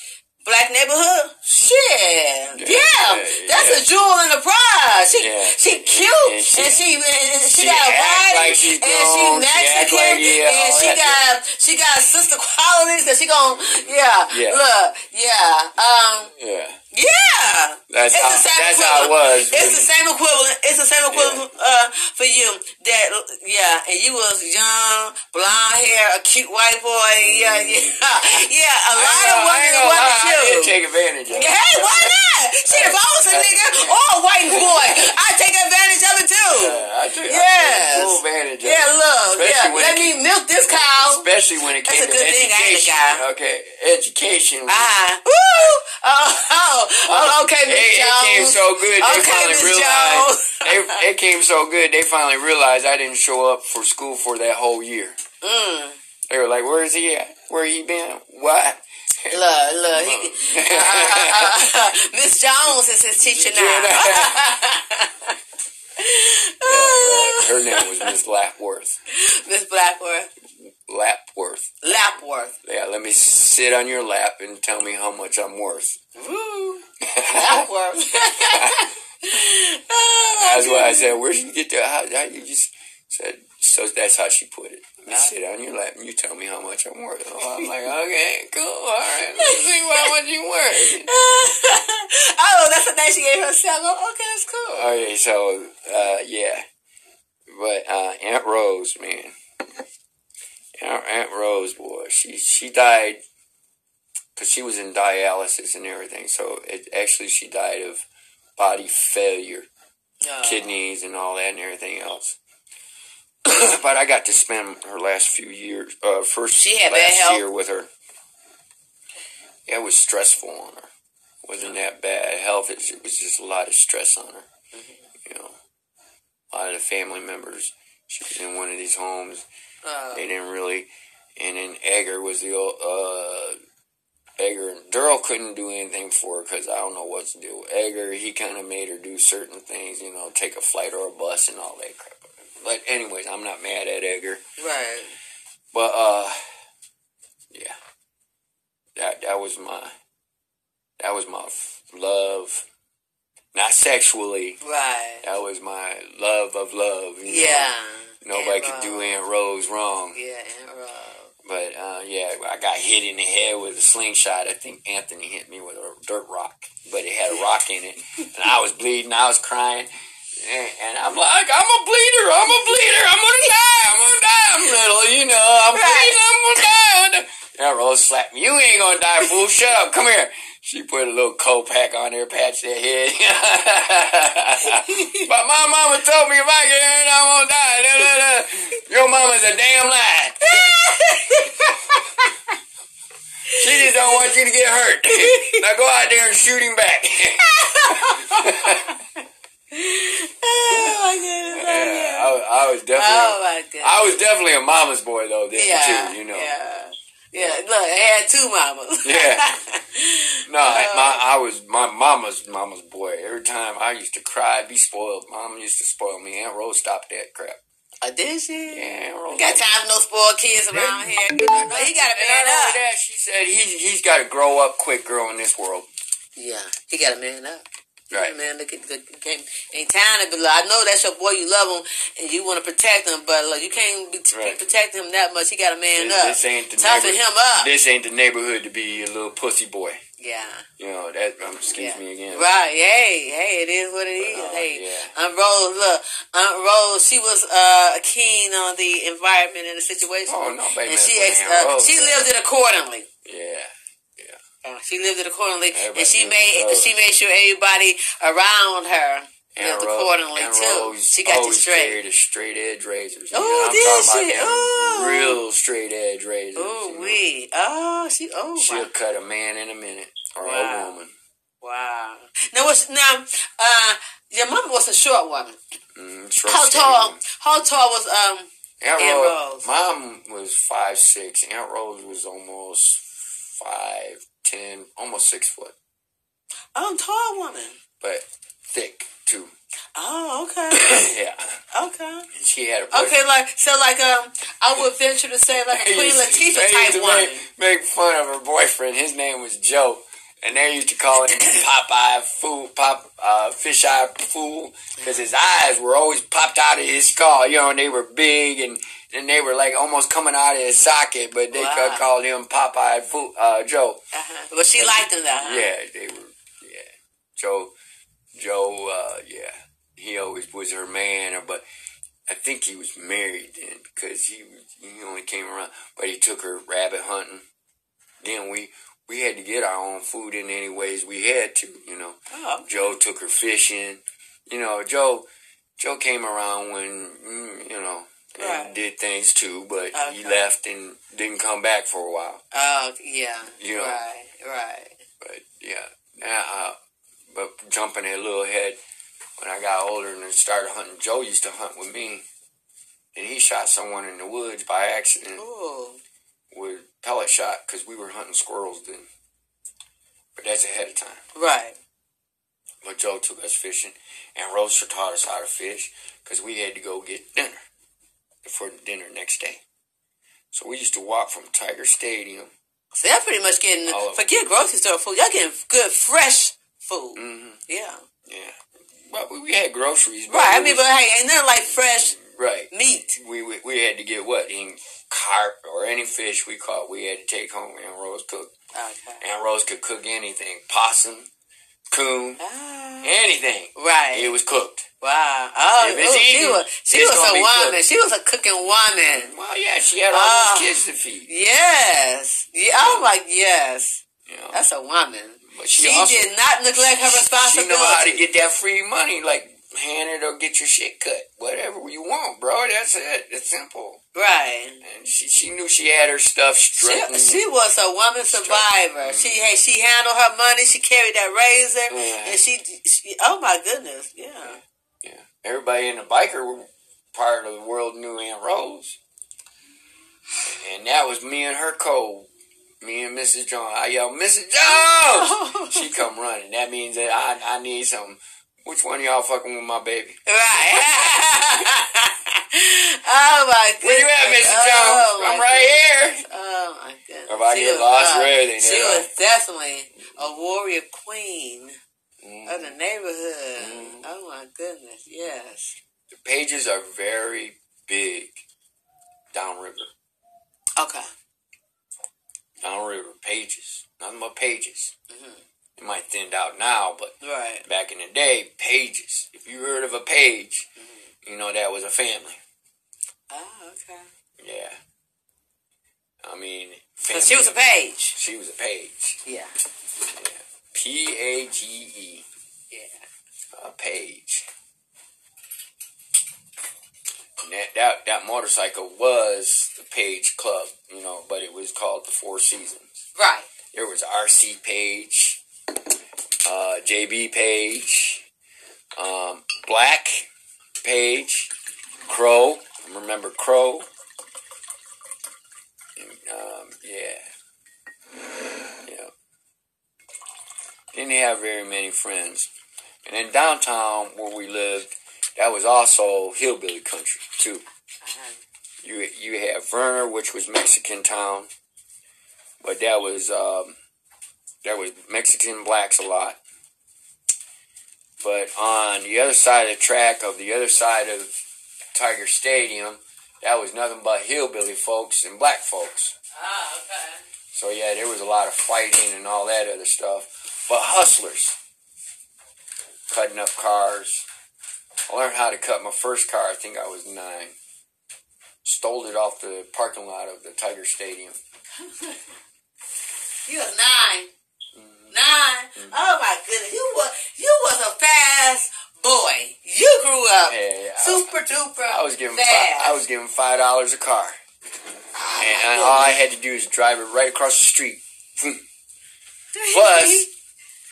black neighborhood. Shit, yeah, Yeah, that's yeah. a jewel in the prize. She Yeah. she cute and she- and she and she, she got a body like and she grown, she Mexican like, and she got she got sister qualities that she gon' yeah, Yeah. look yeah um Yeah, yeah that's It's how the same that's how it was. It's the same equivalent. It's the same equivalent uh, for you. That yeah, and you was young, blonde hair, a cute white boy. Yeah, yeah, [LAUGHS] yeah. A I lot ain't of women wanted lie, I did you. take advantage of it. Hey, why not? Shit, if I was a nigga or a white boy, I'd take advantage of it too. Yeah, I took, I took full advantage of Yeah, look, Especially yeah. Let me milk this cow. Especially when it That's came to I education. Okay, education. Ah, woo! Oh, oh, oh, okay, It, it came so good. They Okay, finally Miss realized. [LAUGHS] They, it came so good. They finally realized I didn't show up for school for that whole year. Mm. They were like, "Where is he at? Where he been? What?" Look, look, he, uh, uh, uh, uh, Miss Jones is his teacher now. [LAUGHS] Her name was Miss Blackworth. Miss Blackworth, Lapworth. Lapworth. Yeah, let me sit on your lap and tell me how much I'm worth. Woo. [LAUGHS] Lapworth. [LAUGHS] That's why I said, where'd you get that? How, how you just Said so. That's how she put it. Let me sit on your lap and you tell me how much I'm worth. Oh, I'm like, okay, cool, all right. Let's see how much you worth. [LAUGHS] oh, that's the name she gave herself. Oh, okay, that's cool. Okay, so uh, yeah, but uh, Aunt Rose, man, Aunt, Aunt Rose, boy, she she died because she was in dialysis and everything. So it actually she died of body failure, Oh. kidneys and all that and everything else. [COUGHS] but I got to spend her last few years, uh, first She had bad last health? year with her. Yeah, it was stressful on her. It wasn't that bad health. It, it was just a lot of stress on her. Mm-hmm. You know, a lot of the family members. She was in one of these homes. Oh. They didn't really. And then Egger was the old. Uh, Egger and Daryl couldn't do anything for her because I don't know what to do. Egger, he kind of made her do certain things, you know, take a flight or a bus and all that crap. But anyways, I'm not mad at Egger. Right. But uh, yeah, that that was my that was my love, not sexually. Right. That was my love of love. You know? Nobody could do Rose. Aunt Rose wrong. Yeah, Aunt Rose. But uh, yeah, I got hit in the head with a slingshot. I think Anthony hit me with a dirt rock, but it had a rock in it, and I was bleeding. I was crying, and, and I'm like, I'm a bleeder. I'm a bleeder. I'm gonna die. I'm gonna die. I'm little, you know. I'm bleeding. I'm gonna die. And Rose slapped me. You ain't gonna die, fool. Shut up. Come here. She put a little cold pack on there, patched their head. [LAUGHS] but my mama told me if I get hurt, I'm gonna die. Da, da, da. Your mama's a damn lie. [LAUGHS] She just don't want you to get hurt. [LAUGHS] now go out there and shoot him back. Oh my goodness. yeah, I, was- I was definitely, Oh my goodness. I was definitely a mama's boy though then yeah. too. You know. Yeah. Yeah. Look, I had two mamas. [LAUGHS] Yeah. No, I, Oh. my, I was my mama's mama's boy. Every time I used to cry, be spoiled. Mom used to spoil me. Aunt Rose stopped that crap. I did she? Yeah, Aunt Rose. Got time for no spoiled kids around here. No, he got a man up. that, she said he he's got to grow up quick, girl, in this world. Yeah, he got a man up. Right. Man, look at the game. Ain't time to be like, I know that's your boy, you love him, and you want to protect him, but look, you can't be Right. protecting him that much. He got a man This, up. this ain't the Toughen him up. This ain't the neighborhood to be a little pussy boy. yeah. You know that. Um, excuse Yeah. me again. Right, hey, hey, it is what it is. Oh, hey, yeah. Aunt Rose, look, Aunt Rose, she was uh, keen on the environment and the situation, Oh, nobody and mess she ex- Aunt uh, she lived it accordingly. Yeah. Uh, she lived it accordingly, Everybody and she made she made sure everybody around her Aunt lived Rose, accordingly Aunt too. Rose she got you always straight. carried a straight edge razors. Oh, did she? Oh. real straight edge razors. Oh, we. Oh, she. Oh, She'll wow. cut a man in a minute or Wow. a woman. wow. Now, what's now? Uh, your mom was a short woman. Mm, short, How tall? woman. How tall was um? Aunt, Aunt Rose, Rose? Mom was five six. Aunt Rose was almost five ten, almost six foot, Oh, tall woman. but thick too. Oh, okay, [COUGHS] yeah, okay, she had a boyfriend. okay. Like so, like um, I would venture to say like a [LAUGHS] Queen Latifah type to woman. Make, make fun of her boyfriend. His name was Joe. And they used to call him [COUGHS] Popeye Fool, Pop, uh, Fish Eye Fool, because his eyes were always popped out of his skull, you know, and they were big and, and they were like almost coming out of his socket, but they Wow. called him Popeye Fool, uh, Joe. Uh-huh. But she liked him though. Huh? Yeah, they were, yeah. Joe, Joe, uh, yeah, he always was her man, but I think he was married then because he he only came around, but he took her rabbit hunting. Then we we had to get our own food in any ways we had to, you know. Oh, Joe took her fishing, you know. Joe Joe came around when mm, you know and Right. did things too, but he left and didn't come back for a while. oh, yeah. You know. Right, right. But yeah, now, uh, but jumping a little ahead, when I got older and started hunting, Joe used to hunt with me, and he shot someone in the woods by accident Ooh. with pellet shot because we were hunting squirrels then. But that's ahead of time. Right. But Joe took us fishing, and Roaster taught us how to fish because we had to go get dinner for dinner next day. So we used to walk from Tiger Stadium. So y'all pretty much getting forget grocery store food. Y'all getting good fresh food. hmm Yeah. Yeah. Well, we- we had groceries. but Right. I mean, was- but hey, ain't nothing like fresh Right. Meat. We, we we had to get what in carp or any fish we caught. We had to take home and Rose cook. Okay. Aunt Rose could cook anything: possum, coon, Ah. anything. Right. It was cooked. Wow. Oh, she was she was a woman. cooked. She was a cooking woman. Well, yeah, she had all Ah. those kids to feed. Yes. Yeah. Oh like, yes. Know, That's a woman. but she, She also did not neglect her she responsibility. know how to get that free money, like hand it or get your shit cut, whatever you want, bro. That's it. It's simple. Right. And she she knew she had her stuff She, she was a woman survivor. Mm-hmm. She hey, she handled her money. She carried that razor, and she, she. Oh my goodness, yeah. yeah, everybody in the biker part of the world knew Aunt Rose, and that was me and her code. Me and Mrs. Jones. I yell, Mrs. Jones! [LAUGHS] she come running. That means that I, I need some. Which one of y'all fucking with my baby? [LAUGHS] Right. [LAUGHS] oh my goodness. Where you at, Mrs. Oh, Jones? I'm right here. Oh my goodness. If I She get was, lost uh, anything, She was definitely a warrior queen Mm. of the neighborhood. Mhm. Oh my goodness, yes. The pages are very big downriver. Okay. Downriver pages. Nothing but pages. Mhm. It might thinned out now, but Right. back in the day, pages. If you heard of a page, Mm-hmm. you know that was a family. Oh, okay. Yeah. I mean, So family. she was a page. She was a page. Yeah. Yeah. P A G E. Yeah. A page. And that, that that motorcycle was the Page Club, you know, but it was called the Four Seasons. Right. There was RC Page, uh, JB Page, um, Black Page, Crow. Remember Crow? And, um, yeah. Yeah. Didn't have very many friends. And in downtown where we lived, that was also hillbilly country too. Uh-huh. You you had Vernor, which was Mexican town, but that was um, that was Mexican blacks a lot. But on the other side of the track, of the other side of Tiger Stadium, that was nothing but hillbilly folks and black folks. Oh, okay. So yeah, there was a lot of fighting and all that other stuff. But hustlers, cutting up cars. I learned how to cut my first car. I think I was nine. Stole it off the parking lot of the Tiger Stadium. [LAUGHS] You was 9 Nine. Oh my goodness. You was you was a fast boy. You grew up Yeah, I, super duper I was giving fast. five, I was giving five dollars a car, Oh, and, and all I had to do is drive it right across the street. [LAUGHS] Plus,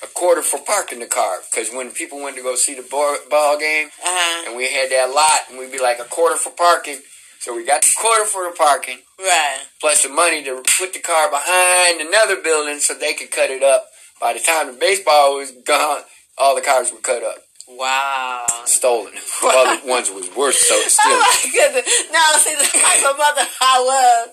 a quarter for parking the car. Because when people went to go see the ball, ball game, uh-huh. and we had that lot, and we'd be like a quarter for parking. So we got the quarter for the parking, Right. plus the money to put the car behind another building so they could cut it up. By the time the baseball was gone, all the cars were cut up, Wow. stolen. [LAUGHS] Well, the ones was worse, so Oh still. my goodness. Now, see, the type of mother I was.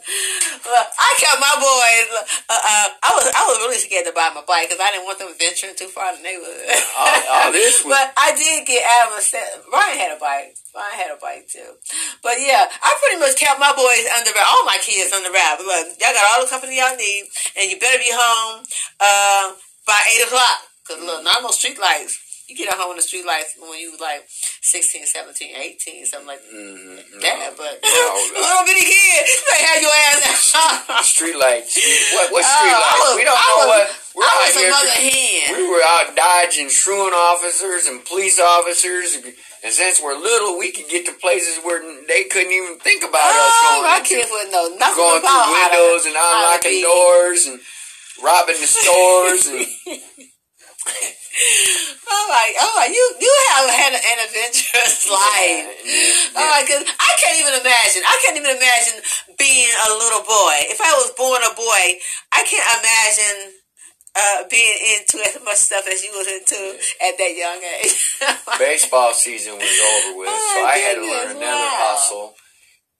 Well, I kept my boys. Uh, uh, I was I was really scared to buy my bike because I didn't want them venturing too far in the neighborhood. all, all this [LAUGHS] was But I did get Adam a set. Brian had a bike. Brian had a bike too. But yeah, I pretty much kept my boys under wrap. All my kids under wrap. Look, y'all got all the company y'all need, and you better be home uh, by eight o'clock. Cause look, not no street lights. You get home in the street lights when you was like 16, 17, 18, something like Mhm, that. But no, little bitty kid, they had your ass out. street lights. What, what Oh, street I lights? was- we don't I know was- what. We're I out was a here. mother hen. We were out dodging truant officers and police officers, and since we're little, we could get to places where they couldn't even think about us Oh, going, my kids wouldn't know nothing going about through how to- windows and unlocking doors and robbing the stores. And Oh my, oh my, you you have had an adventurous [LAUGHS] life. yeah, Oh my goodness, I can't even imagine. I can't even imagine being a little boy. If I was born a boy, I can't imagine uh, being into as much stuff as you was into at that young age. [LAUGHS] baseball season was over with, Oh, so I had to learn another wow. hustle,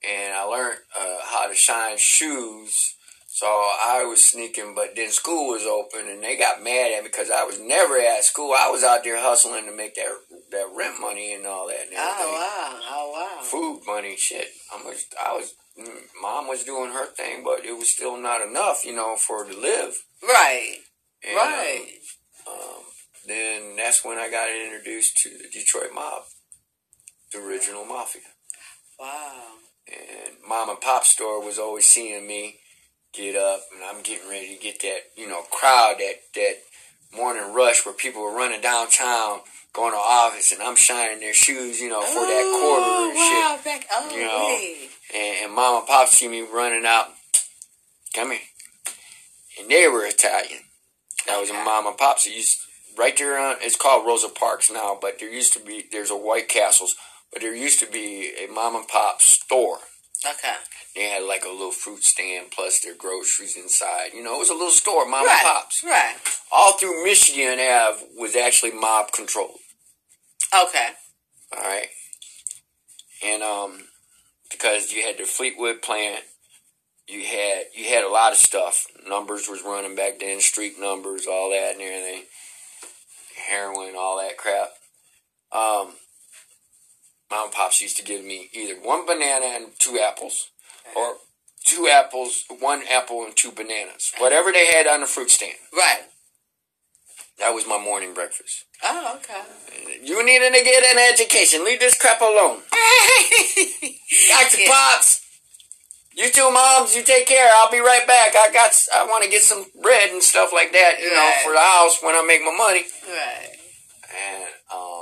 and I learned uh, how to shine shoes. So I was sneaking, but then school was open, and they got mad at me because I was never at school. I was out there hustling to make that that rent money and all that. And oh wow, oh wow. food money. Shit, I was, I was, mom was doing her thing, but it was still not enough, you know, for her to live. Right. And, right. Um, um, then that's when I got introduced to the Detroit Mob, the original mafia. Wow. And mom and pop store was always seeing me get up, and I'm getting ready to get that, you know, crowd that that morning rush where people were running downtown going to office, and I'm shining their shoes, you know, for oh, that quarter oh, and wow, shit. Back, oh, you know, hey. and, and mom and pop see me running out. Come here, and they were Italian. That was a mom and pops. It used right there on. It's called Rosa Parks now, but there used to be there's a White Castles, but there used to be a mom and pop store. Okay. They had like a little fruit stand plus their groceries inside. You know, it was a little store, mom right. and pops. Right. All through Michigan Ave was actually mob controlled. Okay. All right. And um, because you had the Fleetwood plant, you had you had a lot of stuff. Numbers was running back then, street numbers, all that and everything. Heroin, all that crap. Um, mom and pops used to give me either one banana and two apples, or two apples, one apple and two bananas, whatever they had on the fruit stand. Right. That was my morning breakfast. Oh, okay. You needing to get an education. Leave this crap alone. [LAUGHS] Dr. Yeah. Pops. You two moms, you take care. I'll be right back. I got. I want to get some bread and stuff like that, you know, for the house when I make my money. Right. And um,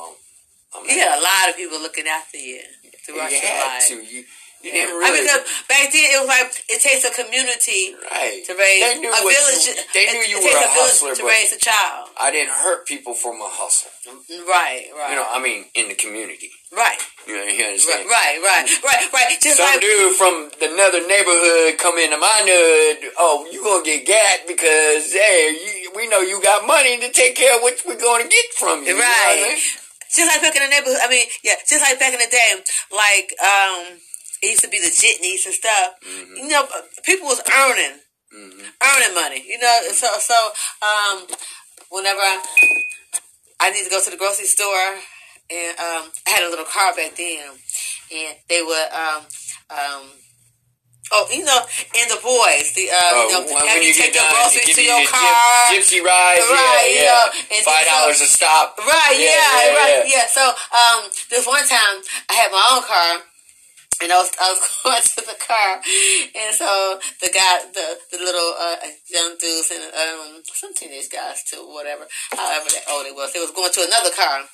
I'm You had a lot of people looking after you throughout you your had life. to. You, you Yeah. didn't really. I mean, back then it was like it takes a community right. to raise They knew a village. You, they knew you it were takes a a hustler, to raise a child. I didn't hurt people for my hustle. Right. Right. You know, I mean, in the community. right. You know, you Right. understand? Right. Right. Right. Right. Just Some like dude from another neighborhood come into my neighborhood. Oh, you gonna get gat because hey, you, we know you got money to take care of what we're gonna get from you. you know what I Right. mean? just like back in the neighborhood. I mean, yeah, just like back in the day, like um, it used to be the jitneys and stuff. Mm-hmm. You know, people was earning, earning money. You know, so so um, whenever I, I need to go to the grocery store, and um, I had a little car back then, and they would um um. Oh, you know, and the boys, the uh, Oh, you know, when, when you take get your groceries to you your the car, gypsy ride, Right, yeah, yeah. know, and Five so- dollars a stop. Right, yeah, yeah, right, yeah. yeah. So, um, this one time I had my own car, and I was I was [LAUGHS] going to the car, and so the guy, the the little uh, young dudes and um some teenage guys too, whatever, however old they was, they was going to another car.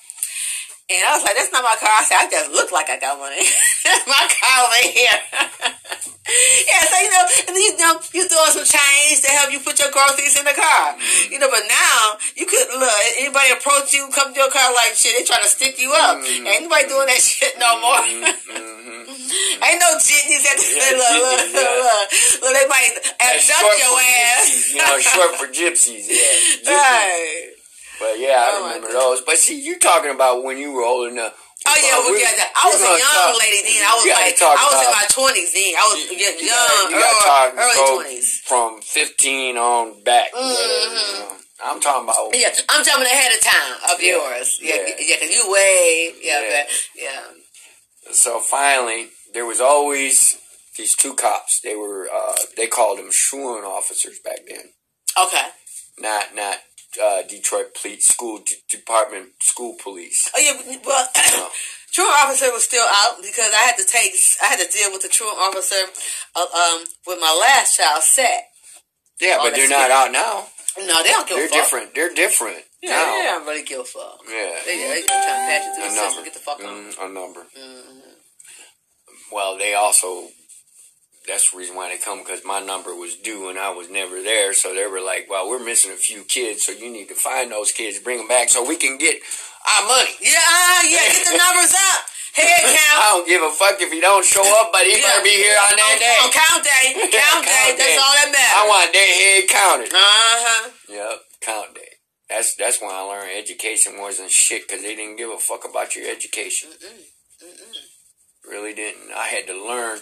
And I was like, that's not my car. I said, I just look like I got money. [LAUGHS] my car over here. [LAUGHS] yeah, so, you know, and then, you know, you throwing some change to help you put your groceries in the car. Mm-hmm. You know, but now, you could, look, anybody approach you, come to your car like shit, they trying to stick you up. Mm-hmm. Ain't nobody doing that shit no mm-hmm. more. [LAUGHS] Ain't no jitneys at the, Yeah, look, look, yeah. look, look, look, they might abduct your ass. gypsies, you know, short for gypsies. Yeah, gypsies. Right. But yeah, I Oh, remember those. But see, you're talking about when you were old enough. Oh yeah, Uh, we got that. I was a young talk- lady then. I was like, I was in my twenties then. I was You, y- you young, gotta, you gotta early, twenties. from 15 on back. you know. I'm talking about Yeah, I'm jumping ahead of time of Yeah, yours. Yeah, yeah. yeah, because you way, yeah, Yeah. yeah. yeah. so finally there was always these two cops. They were uh, they called them truant officers back then. Okay. Not not uh, Detroit Police School D- Department School Police. Oh yeah, well, [COUGHS] truant officer was still out because I had to take, I had to deal with the truant officer, uh, um, with my last child, set. Yeah, but they're not out now. No, they don't give They're a fuck. different. They're different Yeah, now. they don't really give a fuck. Yeah. They, they just trying to patch you through a the number. system, get the fuck on. Mm, a number. Mm-hmm. Well, they also. That's the reason why they come because my number was due and I was never there. So they were like, "Well, we're missing a few kids, so you need to find those kids, bring them back, so we can get our money." Yeah, yeah, get the numbers up. Head [LAUGHS] count. I don't give a fuck if he don't show up, but he better be here on that day. On count day. [LAUGHS] Count day. Count That's day. all that matters. I want that head counted. Uh-huh. Yep, count day. That's that's when I learned education wasn't shit because they didn't give a fuck about your education. Really didn't. I had to learn.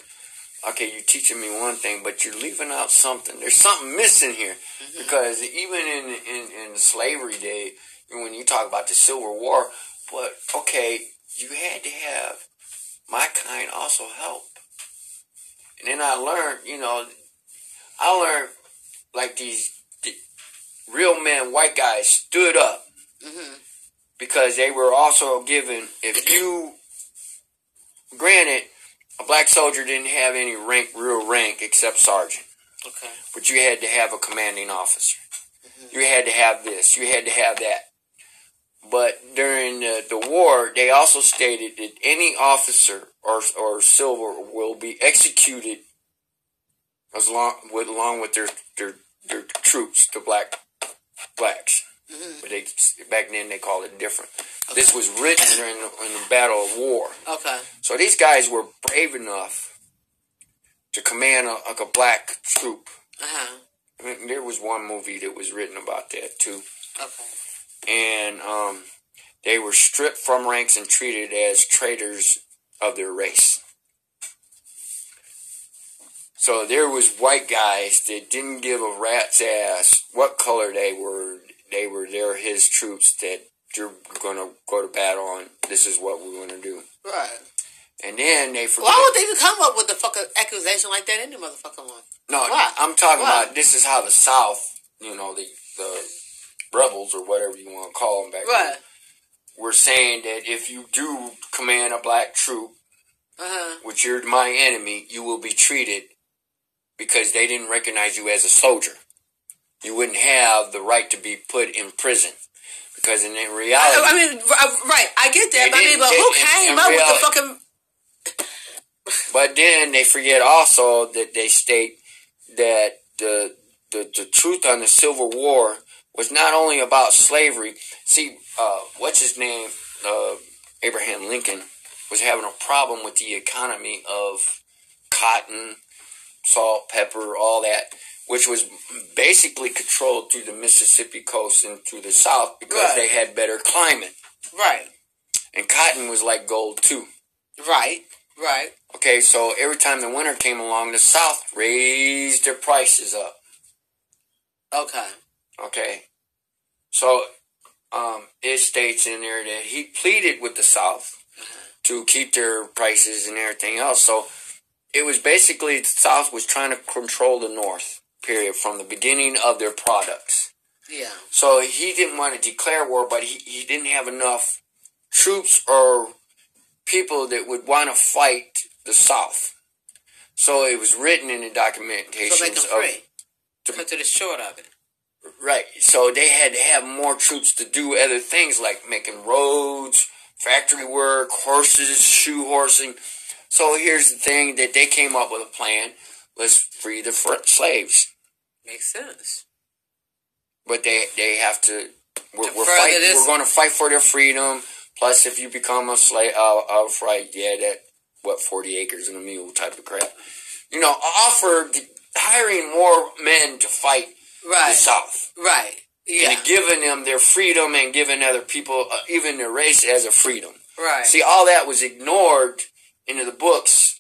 Okay, you're teaching me one thing, but you're leaving out something. There's something missing here because even in in in slavery day, when you talk about the Civil War, but okay, you had to have my kind also help. And then I learned, you know, I learned like these real men, white guys, stood up Mm-hmm. because they were also given. If you, granted, a black soldier didn't have any rank, real rank except sergeant, Okay. but you had to have a commanding officer. Mm-hmm. You had to have this. You had to have that. But during the, the war, they also stated that any officer or or silver will be executed as long with along with their their, their troops, the black blacks. Mm-hmm. But they back then they called it different. This was written during the, in the Battle of War. Okay. So these guys were brave enough to command a, like a black troop. Uh huh. I mean, there was one movie that was written about that too, Okay. and um, they were stripped from ranks and treated as traitors of their race. So there was white guys that didn't give a rat's ass what color they were. They were there, his troops that you're going to go to battle and this is what we want to do. Right. And then they forget. Why would they even come up with the fucking accusation like that? Any motherfucking one. No, Why? I'm talking Why? about this is how the South, you know, the the rebels or whatever you want to call them back Right. then, were saying that if you do command a black troop, Uh huh. which you're my enemy, you will be treated because they didn't recognize you as a soldier. You wouldn't have the right to be put in prison because in reality, I, I mean, right. I get that. But I mean, but who came in up with the fucking? But then they forget also that they state that the the, the truth on the Civil War was not only about slavery. See, uh, what's his name? Uh, Abraham Lincoln was having a problem with the economy of cotton, salt, pepper, all that, which was basically controlled through the Mississippi coast and through the South because Right. they had better climate. Right. And cotton was like gold too. Right. Right. Okay, so every time the winter came along, the South raised their prices up. Okay. Okay, so um, it states in there that he pleaded with the South to keep their prices and everything else. So it was basically the South was trying to control the North. Period. From the beginning of their products. Yeah. So he didn't want to declare war, but he, he didn't have enough troops or people that would want to fight the South. So it was written in the documentation. So make them of free. Cut to the short of it. right. So they had to have more troops to do other things like making roads, factory work, horses, shoe horsing. So here's the thing that they came up with a plan: let's free the fr- slaves. Makes sense. but they they have to. We're, To we're this- We're going to fight for their freedom. Plus, if you become a slave, uh, uh, right? Yeah, that what forty acres and a mule type of crap. You know, offer hiring more men to fight the Right. South Right. Yeah. and giving them their freedom and giving other people, uh, even their race, as a freedom. Right. See, all that was ignored into the books,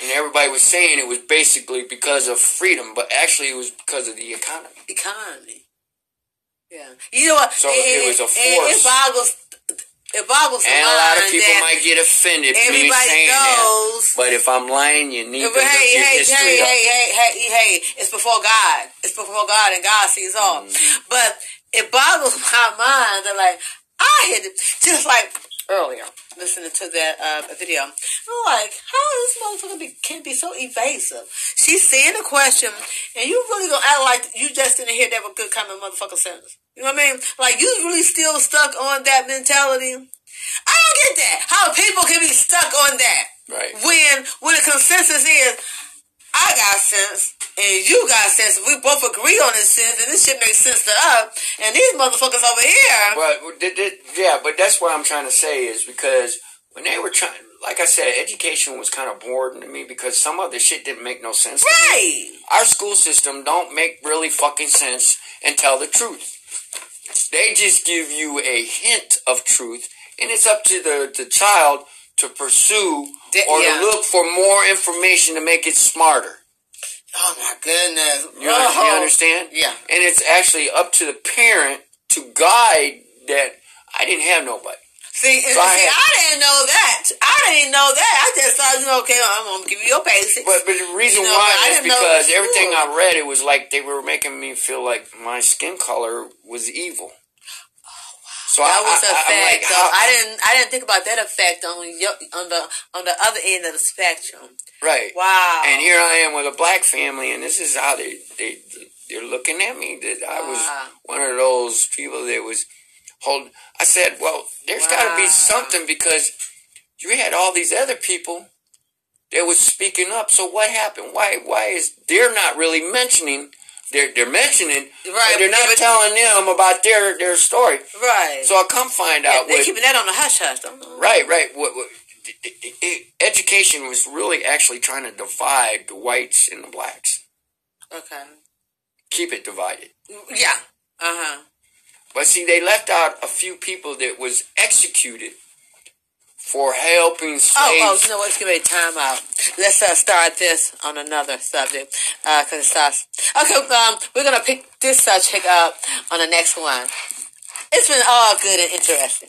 and everybody was saying it was basically because of freedom, but actually it was because of the economy. economy. Yeah. You know what? So it was a force. it boggles. It boggles And a lot of people might get offended me everybody saying that. knows. But if I'm lying, you need to hey, hey, history hey, up. hey, hey, hey, hey, it's before God. It's before God and God sees all. Mm. But it boggles [LAUGHS] my mind that like, I had, just like earlier, listening to that uh, video, I'm like, how this motherfucker be, can be so evasive? She's saying a question, and you really gonna act like you just didn't hear that with good common motherfucker sense. You know what I mean? Like, you really still stuck on that mentality? I don't get that. How people can be stuck on that Right. when when the consensus is I got sense and you got sense. We both agree on this sense, and this shit makes sense to us. And these motherfuckers over here, But yeah, but that's what I'm trying to say is because when they were trying, like I said, education was kind of boring to me because some of the shit didn't make no sense. right? Our school system don't make really fucking sense and tell the truth. They just give you a hint of truth, and it's up to the, the child to pursue Or yeah. to look for more information to make it smarter. Oh my goodness! You, under- you Oh. understand? Yeah. And it's actually up to the parent to guide that. I didn't have nobody. See, So I see, had- I didn't know that. I didn't know that. I just thought, you know, okay, I'm gonna give you your basics. But, but the reason You know, why is because everything. I read, it was like they were making me feel like my skin color was evil. So that I, was a fact. like, how- I didn't. I didn't think about that effect on your, on the on the other end of the spectrum. right. Wow. And here I am with a black family, and this is how they they they're looking at me. That I Wow. was one of those people that was hold. I said, well, there's got to be something because you had all these other people that was speaking up. So what happened? Why why is they're not really mentioning? They're they're mentioning, Right, but they're not but- telling them about their their story. right. So I come find Yeah, out they're what keeping that on the hush hush. Right, right. What, what, education was really actually trying to divide the whites and the blacks, Okay. keep it divided. Yeah. Uh huh. But see, they left out a few people that was executed for helping slaves. Oh, oh, you know what? It's gonna be time out. Let's uh, start this on another subject because it starts. Okay, um, we're gonna pick this subject up on the next one. It's been all good and interesting.